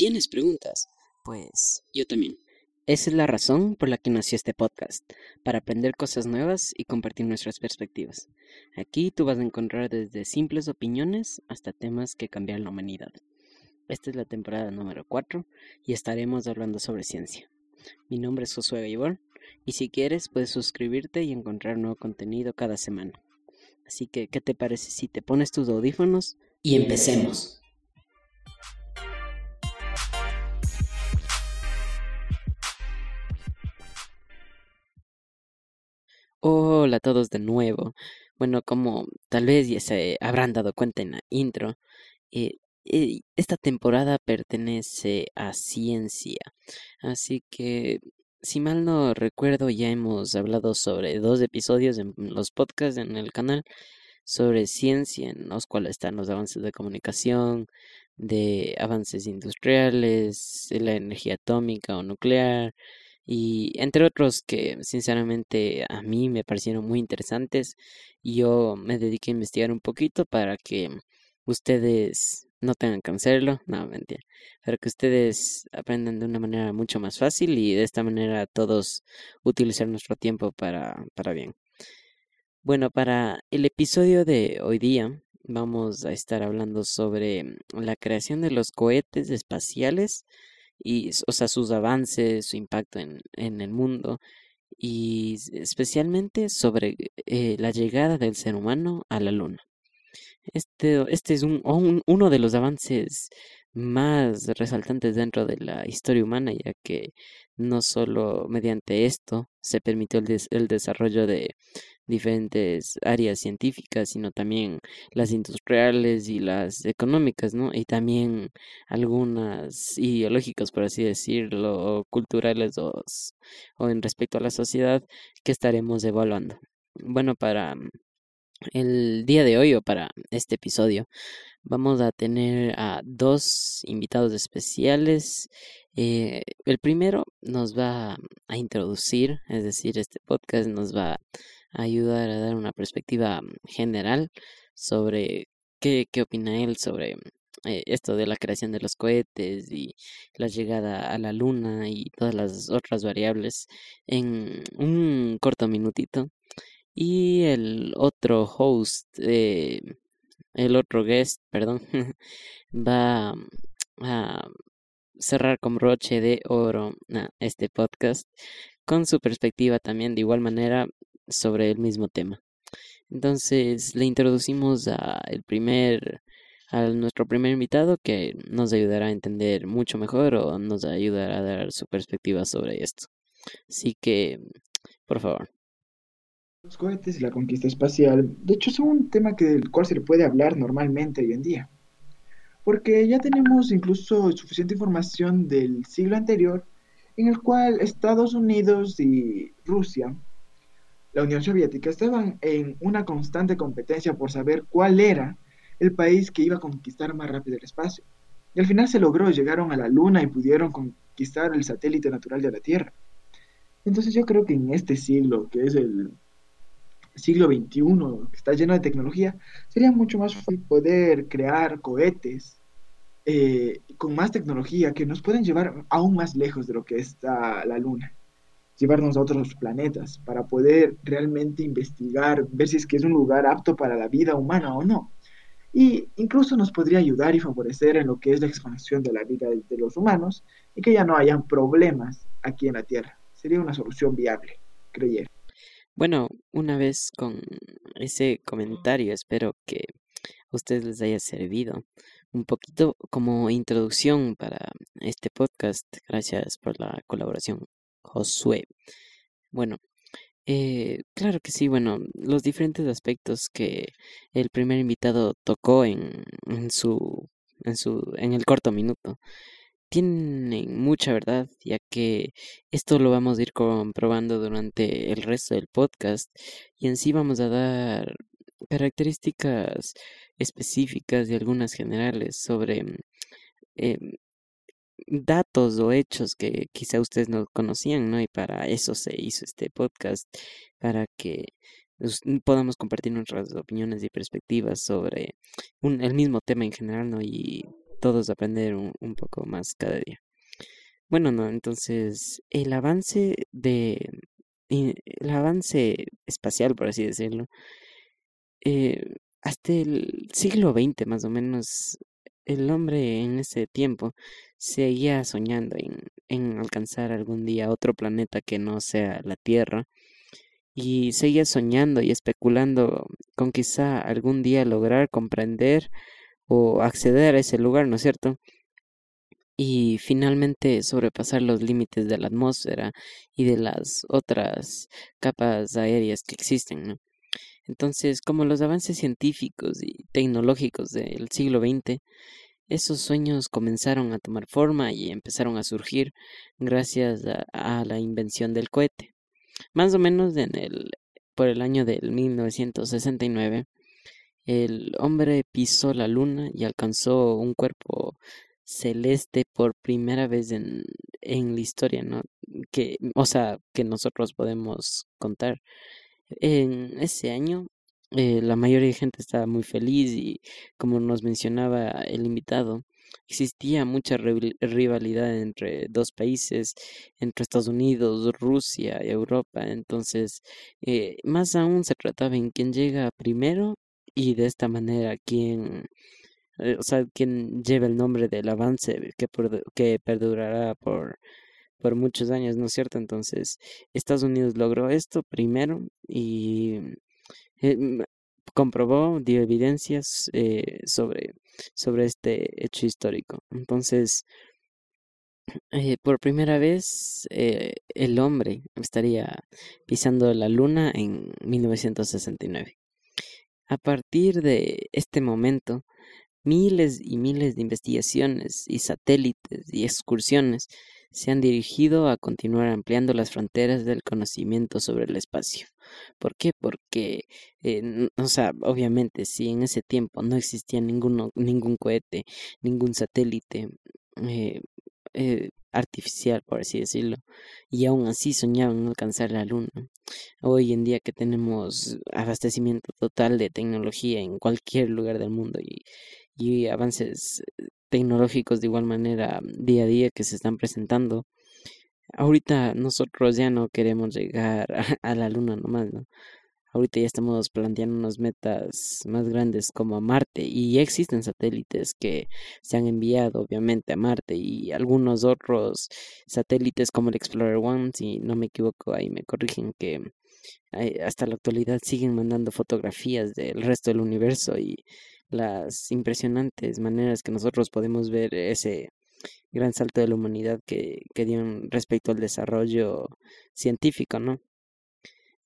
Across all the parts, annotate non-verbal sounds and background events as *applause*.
¿Tienes preguntas? Pues Yo también. esa es la razón por la que nació este podcast, para aprender cosas nuevas y compartir nuestras perspectivas. Aquí tú vas a encontrar desde simples opiniones hasta temas que cambian la humanidad. Esta es la temporada número 4 y estaremos hablando sobre ciencia. Mi nombre es Josué Gaibor y si quieres puedes suscribirte y encontrar nuevo contenido cada semana. Así que, ¿qué te parece si te pones tus audífonos Y empecemos. Hola a todos de nuevo. Bueno, como tal vez ya se habrán dado cuenta en la intro, eh, eh, esta temporada pertenece a ciencia. Así que, si mal no recuerdo, ya hemos hablado sobre dos episodios en los podcasts en el canal sobre ciencia, en los cuales están los avances de comunicación, de avances industriales, la energía atómica o nuclear, y entre otros que sinceramente a mí me parecieron muy interesantes y yo me dediqué a investigar un poquito para que ustedes no tengan que hacerlo, no mentira, para que ustedes aprendan de una manera mucho más fácil y de esta manera todos utilizar nuestro tiempo para, para bien. Bueno, para el episodio de hoy día vamos a estar hablando sobre la creación de los cohetes espaciales y, o sea, sus avances, su impacto en, en el mundo y especialmente sobre eh, la llegada del ser humano a la luna. Este, este es un, uno de los avances más resaltantes dentro de la historia humana, ya que no solo mediante esto se permitió el, el desarrollo de diferentes áreas científicas, sino también las industriales y las económicas, ¿no? Y también algunas ideológicas, por así decirlo, culturales o, o en respecto a la sociedad que estaremos evaluando. Bueno, para el día de hoy o para este episodio vamos a tener a dos invitados especiales. Eh, el primero nos va a introducir, es decir, este podcast nos va a ayudar a dar una perspectiva mm, general sobre qué, qué opina él sobre eh, esto de la creación de los cohetes y la llegada a la luna y todas las otras variables en un corto minutito. Y el otro host, eh, el otro guest, perdón, *laughs* va a cerrar con broche de oro a este podcast con su perspectiva también de igual manera sobre el mismo tema. Entonces le introducimos a el primer, a nuestro primer invitado que nos ayudará a entender mucho mejor o nos ayudará a dar su perspectiva sobre esto. Así que, por favor. Los cohetes y la conquista espacial, de hecho, son un tema que, del cual se le puede hablar normalmente hoy en día, porque ya tenemos incluso suficiente información del siglo anterior en el cual Estados Unidos y Rusia, la Unión Soviética, estaban en una constante competencia por saber cuál era el país que iba a conquistar más rápido el espacio. Y al final se logró, llegaron a la Luna y pudieron conquistar el satélite natural de la Tierra. Entonces yo creo que en este siglo, que es el siglo XXI, que está lleno de tecnología, sería mucho más fácil poder crear cohetes eh, con más tecnología que nos pueden llevar aún más lejos de lo que está la Luna, llevarnos a otros planetas para poder realmente investigar, ver si es que es un lugar apto para la vida humana o no. Y incluso nos podría ayudar y favorecer en lo que es la expansión de la vida de, los humanos y que ya no hayan problemas aquí en la Tierra. Sería una solución viable, creyera. Bueno, una vez con ese comentario, espero que a ustedes les haya servido un poquito como introducción para este podcast. Gracias por la colaboración, Josué. Bueno, eh, claro que sí, bueno, los diferentes aspectos que el primer invitado tocó en, en su, en su, en el corto minuto tienen mucha verdad, ya que esto lo vamos a ir comprobando durante el resto del podcast y en sí vamos a dar características específicas y algunas generales sobre em, datos o hechos que quizá ustedes no conocían, ¿no? Y para eso se hizo este podcast, para que podamos compartir nuestras opiniones y perspectivas sobre un- el mismo tema en general, ¿no? Y todos aprender un, un poco más cada día. Bueno, no, entonces el avance de el avance espacial, por así decirlo, eh, hasta el siglo XX más o menos, el hombre en ese tiempo seguía soñando en, alcanzar algún día otro planeta que no sea la Tierra y seguía soñando y especulando con quizá algún día lograr comprender o acceder a ese lugar, ¿no es cierto? Y finalmente sobrepasar los límites de la atmósfera y de las otras capas aéreas que existen, ¿no? Entonces, como los avances científicos y tecnológicos del siglo XX, esos sueños comenzaron a tomar forma y empezaron a surgir gracias a, la invención del cohete. Más o menos en el, por el año del 1969, el hombre pisó la luna y alcanzó un cuerpo celeste por primera vez en, en la historia, ¿no? Que, o sea, que nosotros podemos contar. En ese año, eh, la mayoría de gente estaba muy feliz y, como nos mencionaba el invitado, existía mucha rivalidad entre dos países, entre Estados Unidos, Rusia y Europa. Entonces, eh, más aún se trataba en quién llega primero y de esta manera quién, eh, o sea, quién lleva el nombre del avance que, que perdurará por por muchos años, ¿no es cierto? Entonces, Estados Unidos logró esto primero y eh, comprobó, dio evidencias eh, sobre, sobre este hecho histórico. Entonces, eh, por primera vez, el hombre estaría pisando la luna en 1969. A partir de este momento, miles y miles de investigaciones y satélites y excursiones se han dirigido a continuar ampliando las fronteras del conocimiento sobre el espacio. ¿Por qué? Porque, eh, o sea, obviamente, si en ese tiempo no existía ninguno, ningún cohete, ningún satélite eh, eh, artificial, por así decirlo, y aún así soñaban alcanzar la luna. Hoy en día que tenemos abastecimiento total de tecnología en cualquier lugar del mundo y, y avances tecnológicos de igual manera día a día que se están presentando. Ahorita nosotros ya no queremos llegar *laughs* a, la luna nomás, ¿no? Ahorita ya estamos planteando unas metas más grandes como a Marte y ya existen satélites que se han enviado obviamente a Marte y algunos otros satélites como el Explorer One, si no me equivoco, ahí me corrigen que eh, hasta la actualidad siguen mandando fotografías del resto del universo y las impresionantes maneras que nosotros podemos ver ese gran salto de la humanidad que, que dio respecto al desarrollo científico, ¿no?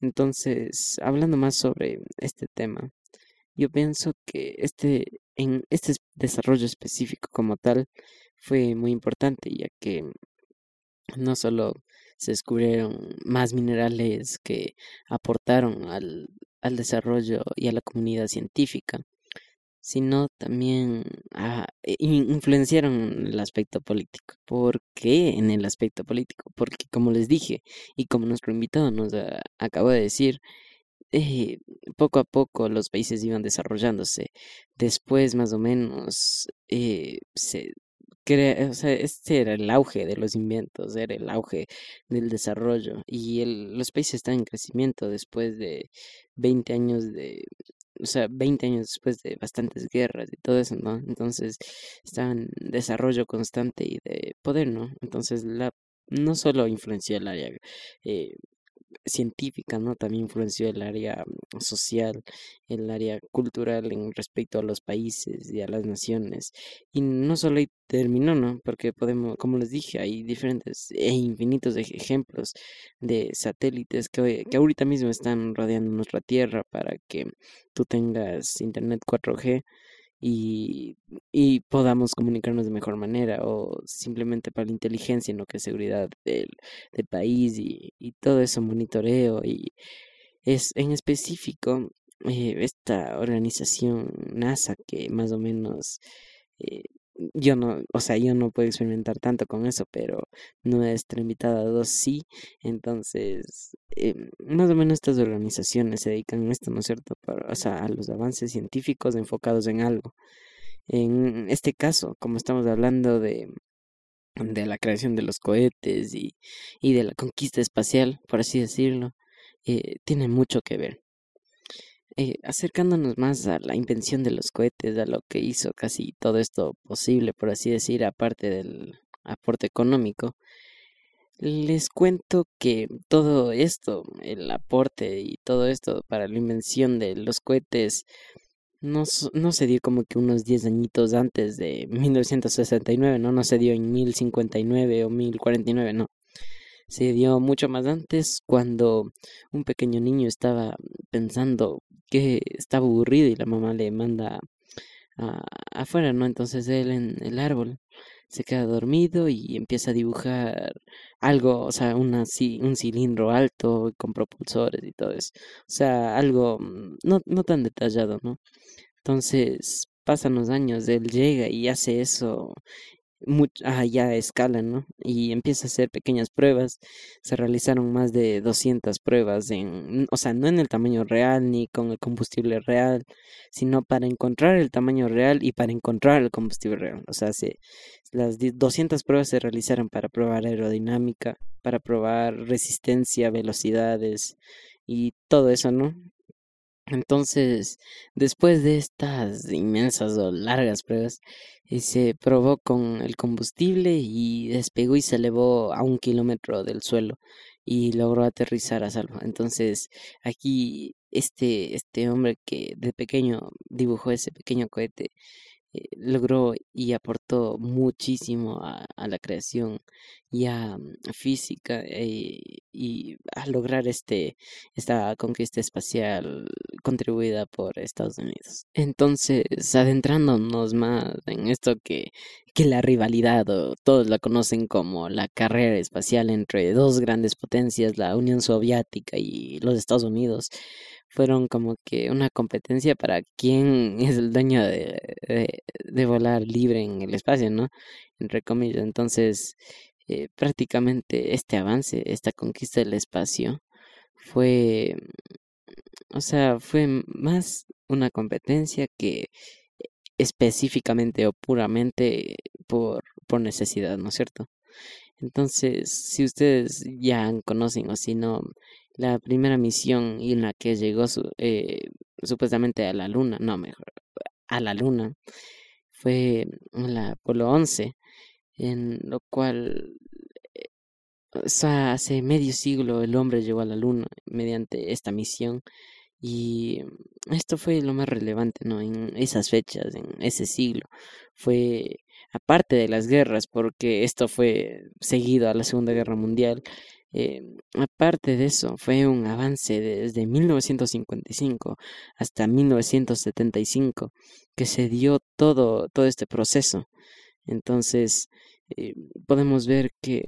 Entonces, hablando más sobre este tema, yo pienso que este, en este desarrollo específico como tal fue muy importante, ya que no solo se descubrieron más minerales que aportaron al, al desarrollo y a la comunidad científica, sino también ah, e, influenciaron el aspecto político. ¿Por qué en el aspecto político? Porque como les dije y como nuestro invitado nos acabó de decir, eh, poco a poco los países iban desarrollándose. Después, más o menos, eh, se crea, o sea, este era el auge de los inventos, era el auge del desarrollo y el, los países están en crecimiento después de 20 años de, o sea, 20 años después de bastantes guerras y todo eso, ¿no? Entonces estaban en desarrollo constante y de poder, ¿no? Entonces la no solo influenció el área eh, científica, ¿no? También influenció el área mm, social, el área cultural en respecto a los países y a las naciones. Y no solo ahí terminó, ¿no? Porque podemos, como les dije, hay diferentes e infinitos ejemplos de satélites que, que ahorita mismo están rodeando nuestra Tierra para que tú tengas internet 4G y, y podamos comunicarnos de mejor manera o simplemente para la inteligencia en lo que es seguridad del, del país y, y, todo eso monitoreo y es en específico eh, esta organización NASA que más o menos eh, yo no, o sea, yo no puedo experimentar tanto con eso, pero nuestra invitada dos sí, entonces, eh, más o menos estas organizaciones se dedican a esto, ¿no es cierto? Para, o sea, a los avances científicos enfocados en algo. En este caso, como estamos hablando de, de la creación de los cohetes y, y de la conquista espacial, por así decirlo, eh, tiene mucho que ver. Eh, acercándonos más a la invención de los cohetes, a lo que hizo casi todo esto posible, por así decir, aparte del aporte económico, les cuento que todo esto, el aporte y todo esto para la invención de los cohetes, no, no se dio como que unos 10 añitos antes de 1969, ¿no? No se dio en 1059 o 1049, no. Se dio mucho más antes cuando un pequeño niño estaba pensando que estaba aburrido y la mamá le manda afuera, ¿no? Entonces él en el árbol se queda dormido y empieza a dibujar algo, o sea, una, un cilindro alto con propulsores y todo eso. O sea, algo mm, no, no tan detallado, ¿no? Entonces, pasan los años, él llega y hace eso a escala, ¿no? Y empieza a hacer pequeñas pruebas. Se realizaron más de 200 pruebas, en, o sea, no en el tamaño real ni con el combustible real, sino para encontrar el tamaño real y para encontrar el combustible real. O sea, se, las 200 pruebas se realizaron para probar aerodinámica, para probar resistencia, velocidades y todo eso, ¿no? Entonces, después de estas inmensas o largas pruebas, eh, se probó con el combustible y despegó y se elevó a un kilómetro del suelo y logró aterrizar a salvo. Entonces, aquí este, este hombre que de pequeño dibujó ese pequeño cohete eh, logró y aportó muchísimo a, la creación y a mm, física eh, y a lograr este esta conquista espacial contribuida por Estados Unidos. Entonces, adentrándonos más en esto que, que la rivalidad, o todos la conocen como la carrera espacial entre dos grandes potencias, la Unión Soviética y los Estados Unidos, fueron como que una competencia para quién *laughs* es el dueño de, de, volar libre en el espacio, ¿no? Entre comillas. Entonces, eh, prácticamente este avance, esta conquista del espacio, fue, o sea, fue más una competencia que específicamente o puramente por, por necesidad, ¿no es cierto? Entonces, si ustedes ya conocen o si no, la primera misión en la que llegó eh, supuestamente a la luna, no mejor, a la luna, fue la Apolo 11, en lo cual eh, hace medio siglo el hombre llegó a la luna mediante esta misión y esto fue lo más relevante, ¿no? En esas fechas, en ese siglo, fue aparte de las guerras, porque esto fue seguido a la Segunda Guerra Mundial, eh, aparte de eso, fue un avance desde 1955 hasta 1975 que se dio todo, todo este proceso. Entonces, eh, podemos ver que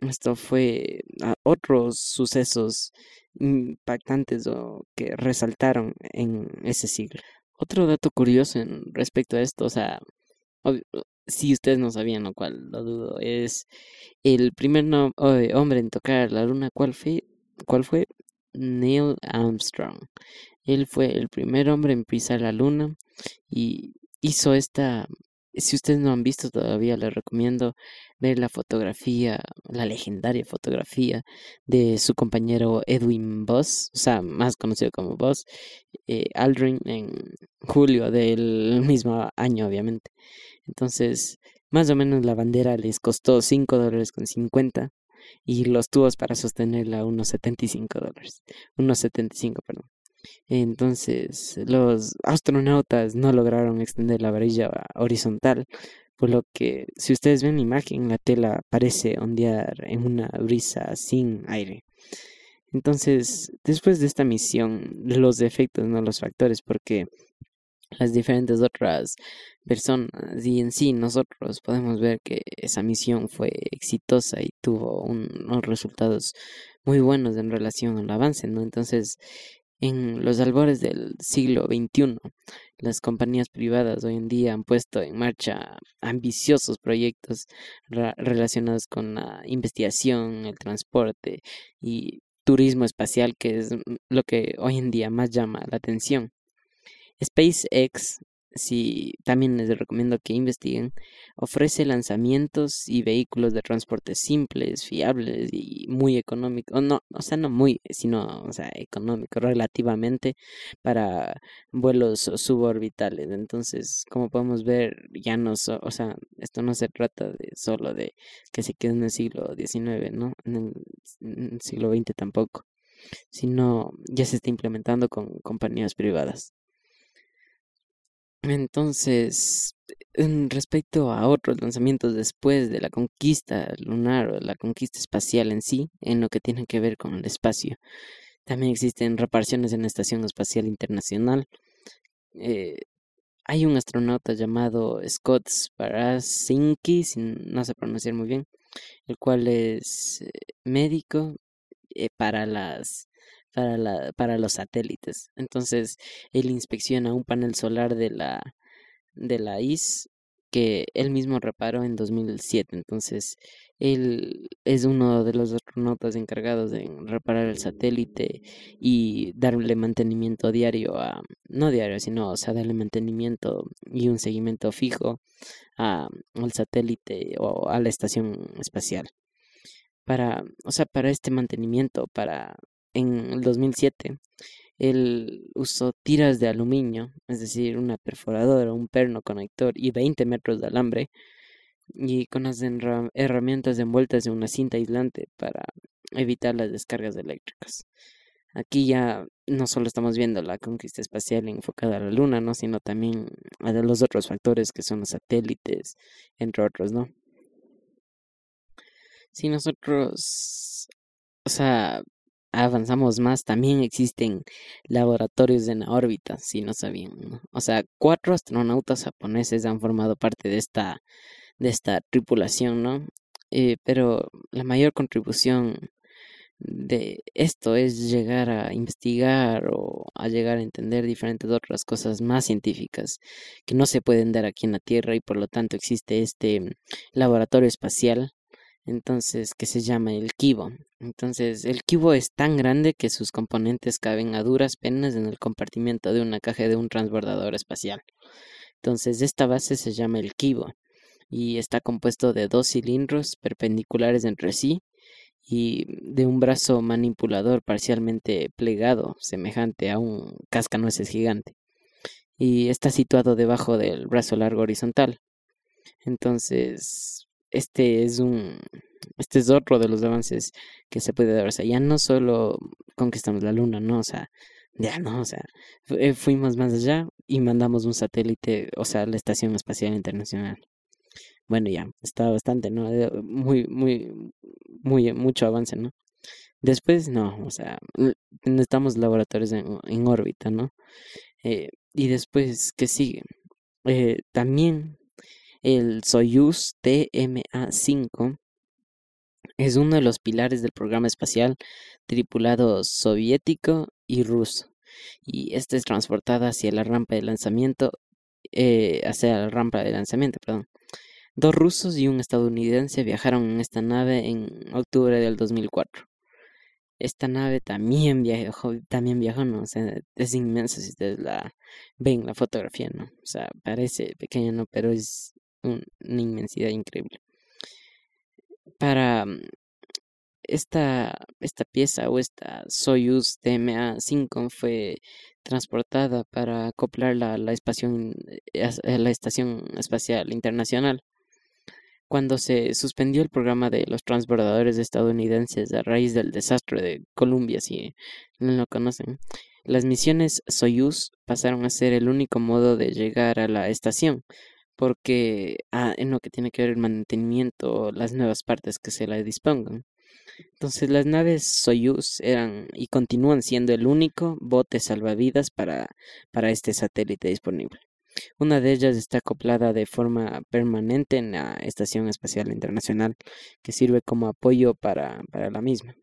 esto fue otros sucesos impactantes o que resaltaron en ese siglo. Otro dato curioso en respecto a esto, o sea, si ustedes no sabían, lo cual lo dudo, es el primer hombre en tocar la luna, ¿cuál fue? ¿Cuál fue? Neil Armstrong. Él fue el primer hombre en pisar la luna y hizo esta, si ustedes no han visto todavía, les recomiendo ver la fotografía, la legendaria fotografía de su compañero Edwin Buzz, o sea, más conocido como Buzz, eh, Aldrin, en julio del *laughs* mismo año, obviamente. Entonces, más o menos la bandera les costó 5 dólares con 50 y los tubos para sostenerla unos 75 dólares. Unos 75, perdón. Entonces, los astronautas no lograron extender la varilla horizontal, por lo que, si ustedes ven la imagen, la tela parece ondear en una brisa sin aire. Entonces, después de esta misión, los defectos, no los factores, porque las diferentes otras personas y en sí nosotros podemos ver que esa misión fue exitosa y tuvo unos resultados muy buenos en relación al avance, ¿no? Entonces, en los albores del siglo XXI, las compañías privadas hoy en día han puesto en marcha ambiciosos proyectos relacionados con la investigación, el transporte y turismo espacial, que es lo que hoy en día más llama la atención. SpaceX si también les recomiendo que investiguen, ofrece lanzamientos y vehículos de transporte simples, fiables y muy económicos, no, o sea, no muy, sino, o sea, económico relativamente para vuelos suborbitales. Entonces, como podemos ver, ya no, o sea, esto no se trata de solo de que se quede en el siglo XIX, ¿no? En el, en el siglo XX tampoco, sino ya se está implementando con compañías privadas. Entonces, respecto a otros lanzamientos después de la conquista lunar o la conquista espacial en sí, en lo que tiene que ver con el espacio, también existen reparaciones en la Estación Espacial Internacional. Eh, hay un astronauta llamado Scott Sparasinki, si no sé pronunciar muy bien, el cual es eh, médico eh, para las para, la, para los satélites. Entonces, él inspecciona un panel solar de la, de la IS que él mismo reparó en 2007. Entonces, él es uno de los astronautas encargados de reparar el satélite y darle mantenimiento diario a, no diario, sino, o sea, darle mantenimiento y un seguimiento fijo a, al satélite o a la estación espacial. Para, o sea, para este mantenimiento, para en el 2007, él usó tiras de aluminio, es decir, una perforadora, un perno conector y 20 metros de alambre, y con las herramientas envueltas en una cinta aislante para evitar las descargas eléctricas. Aquí ya no solo estamos viendo la conquista espacial enfocada a la Luna, ¿no? sino también a los otros factores que son los satélites, entre otros, ¿no? Si nosotros, o sea, avanzamos más, también existen laboratorios en la órbita, si no sabían. O sea, cuatro astronautas japoneses han formado parte de esta, de esta tripulación, ¿no? Eh, pero la mayor contribución de esto es llegar a investigar o a llegar a entender diferentes otras cosas más científicas que no se pueden dar aquí en la Tierra y por lo tanto existe este laboratorio espacial entonces que se llama el Kibo. Entonces el Kibo es tan grande que sus componentes caben a duras penas en el compartimiento de una caja de un transbordador espacial. Entonces esta base se llama el Kibo y está compuesto de dos cilindros perpendiculares entre sí y de un brazo manipulador parcialmente plegado, semejante a un cascanueces gigante. Y está situado debajo del brazo largo horizontal. Entonces, este es un este es otro de los avances que se puede dar. O sea, ya no solo conquistamos la luna, no, o sea, ya no, o sea, eh, fuimos más allá y mandamos un satélite, o sea, la Estación Espacial Internacional. Bueno, ya, está bastante, ¿no? Eh, muy, muy, muy, mucho avance, ¿no? Después, no, o sea, necesitamos laboratorios en, órbita, ¿no? Eh, y después, ¿qué sigue? también el Soyuz TMA-5 es uno de los pilares del programa espacial tripulado soviético y ruso, y esta es transportada hacia la rampa de lanzamiento, eh, hacia la rampa de lanzamiento, perdón. Dos rusos y un estadounidense viajaron en esta nave en octubre del 2004. Esta nave también viajó, también viajó, ¿no? O sea, es inmensa si ustedes la ven la fotografía, ¿no? O sea, parece pequeña, ¿no? Pero es una inmensidad increíble. Para mm, esta, esta pieza o esta Soyuz TMA-5 fue transportada para acoplarla a la, eh, a la Estación Espacial Internacional. Cuando se suspendió el programa de los transbordadores estadounidenses a raíz del desastre de Columbia, si no lo conocen, las misiones Soyuz pasaron a ser el único modo de llegar a la estación, porque ah, en lo que tiene que ver el mantenimiento, las nuevas partes que se le dispongan. Entonces las naves Soyuz eran y continúan siendo el único bote salvavidas para, para este satélite disponible. Una de ellas está acoplada de forma permanente en la Estación Espacial Internacional, que sirve como apoyo para, para la misma.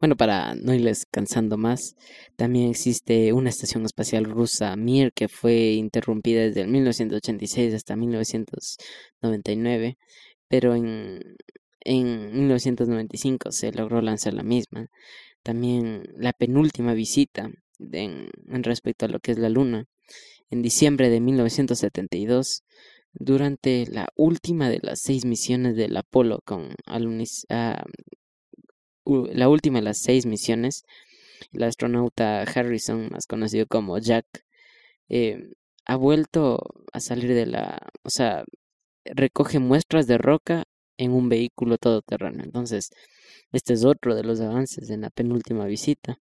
Bueno, para no irles cansando más, también existe una estación espacial rusa Mir que fue interrumpida desde el 1986 hasta 1999, pero en, en 1995 se logró lanzar la misma. También la penúltima visita en, respecto a lo que es la Luna en diciembre de 1972 durante la última de las seis misiones del Apolo con ah, la última de las seis misiones, el astronauta Harrison, más conocido como Jack, eh, ha vuelto a salir de la, o sea, recoge muestras de roca en un vehículo todoterreno. Entonces, este es otro de los avances en la penúltima visita.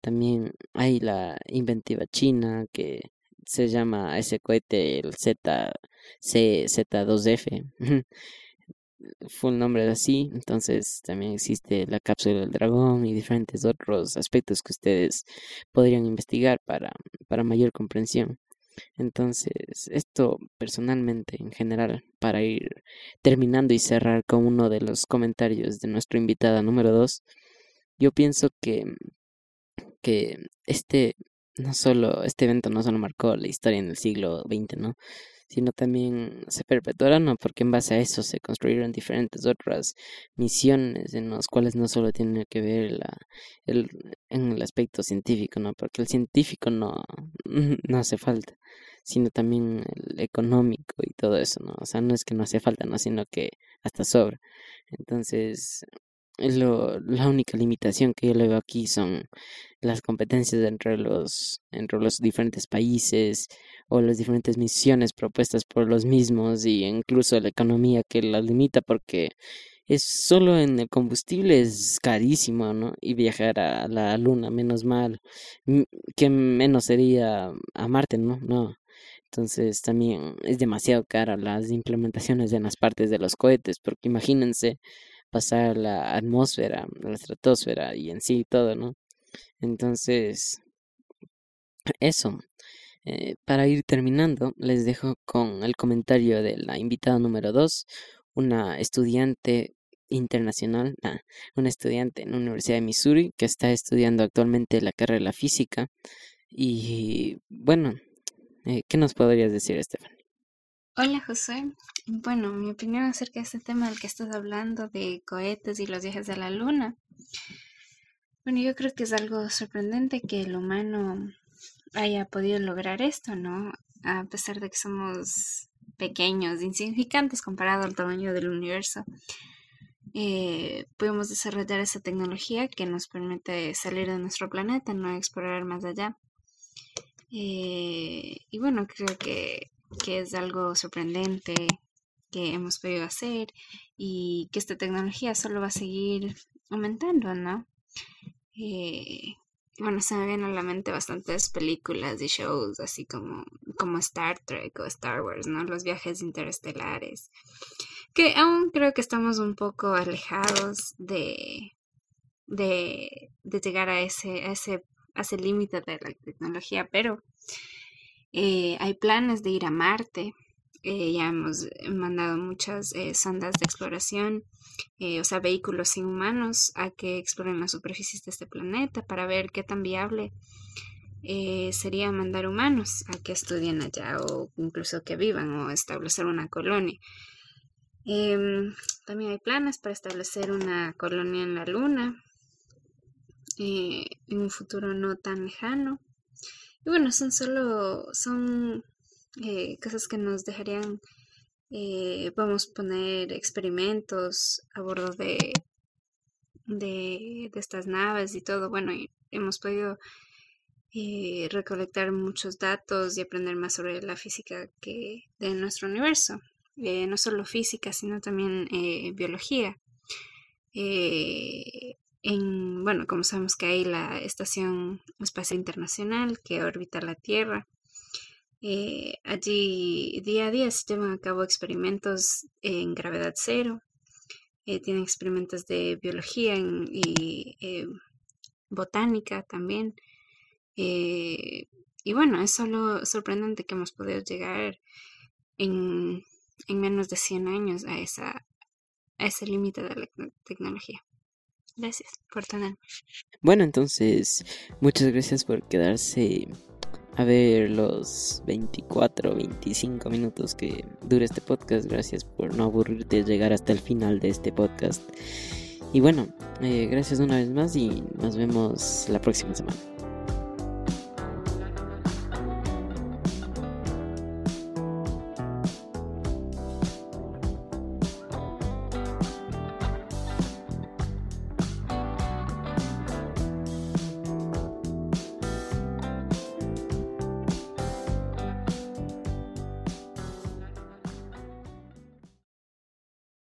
También hay la inventiva china que se llama ese cohete el Z, C, Z2F. *laughs* Fue el nombre así. Entonces también existe la cápsula del dragón y diferentes otros aspectos que ustedes podrían investigar para, para mayor comprensión. Entonces, esto personalmente, en general, para ir terminando y cerrar con uno de los comentarios de nuestra invitada número dos, yo pienso que, que este no solo, este evento no solo marcó la historia en el siglo XX, ¿no? Sino también se perpetuará, ¿no? Porque en base a eso se construyeron diferentes otras misiones en las cuales no solo tiene que ver la, el, en el aspecto científico, ¿no? Porque el científico no, *laughs* no hace falta, sino también el económico y todo eso, ¿no? O sea, no es que no hace falta, ¿no? Sino que hasta sobra. Entonces, lo, la única limitación que yo le veo aquí son las competencias entre los, entre los diferentes países o las diferentes misiones propuestas por los mismos y incluso la economía que la limita porque es solo en el combustible es carísimo, ¿no? Y viajar a la luna, menos mal, que menos sería a Marte, ¿no? No. Entonces también es demasiado cara las implementaciones en las partes de los cohetes, porque imagínense pasar la atmósfera, la estratosfera y en sí todo, ¿no? Entonces, eso. Eh, para ir terminando, les dejo con el comentario de la invitada número 2, una estudiante internacional, *laughs* ah, una estudiante en la Universidad de Missouri que está estudiando actualmente la carrera de la física. Y bueno, eh, ¿qué nos podrías decir, Estefan? Hola José. Bueno, mi opinión acerca de este tema del que estás hablando, de cohetes y los viajes a la luna. Bueno, yo creo que es algo sorprendente que el humano haya podido lograr esto, ¿no? A pesar de que somos pequeños, insignificantes comparado al tamaño del universo. Eh, podemos desarrollar esa tecnología que nos permite salir de nuestro planeta, no explorar más allá. Eh, y bueno, creo que que es algo sorprendente que hemos podido hacer y que esta tecnología solo va a seguir aumentando, ¿no? Eh, bueno, se me vienen a la mente bastantes películas y shows, así como, como Star Trek o Star Wars, ¿no? Los viajes interestelares, que aún creo que estamos un poco alejados de, de, de llegar a ese, a ese, a ese límite de la tecnología, pero eh, hay planes de ir a Marte. Eh, ya hemos mandado muchas eh, sondas de exploración, o sea, vehículos sin humanos, a que exploren la superficie de este planeta para ver qué tan viable sería mandar humanos a que estudien allá o incluso que vivan o establecer una colonia. Em, también hay planes para establecer una colonia en la Luna en un futuro no tan lejano. Y bueno, son solo, son eh, cosas que nos dejarían, eh, vamos a poner experimentos a bordo de, de, estas naves y todo. Bueno, y hemos podido eh, recolectar muchos datos y aprender más sobre la física que de nuestro universo. no solo física, sino también biología en, bueno, como sabemos que hay la Estación Espacial Internacional que orbita la Tierra. Eh, allí día a día se llevan a cabo experimentos en gravedad cero. Eh, tienen experimentos de biología y eh, botánica también. y bueno, es solo sorprendente que hemos podido llegar en, en menos de 100 años a, esa, a ese límite de la tecnología. Gracias por tenerme. Bueno, entonces, muchas gracias por quedarse a ver los 24, 25 minutos que dura este podcast. Gracias por no aburrirte llegar hasta el final de este podcast. Y bueno, eh, gracias una vez más y nos vemos la próxima semana.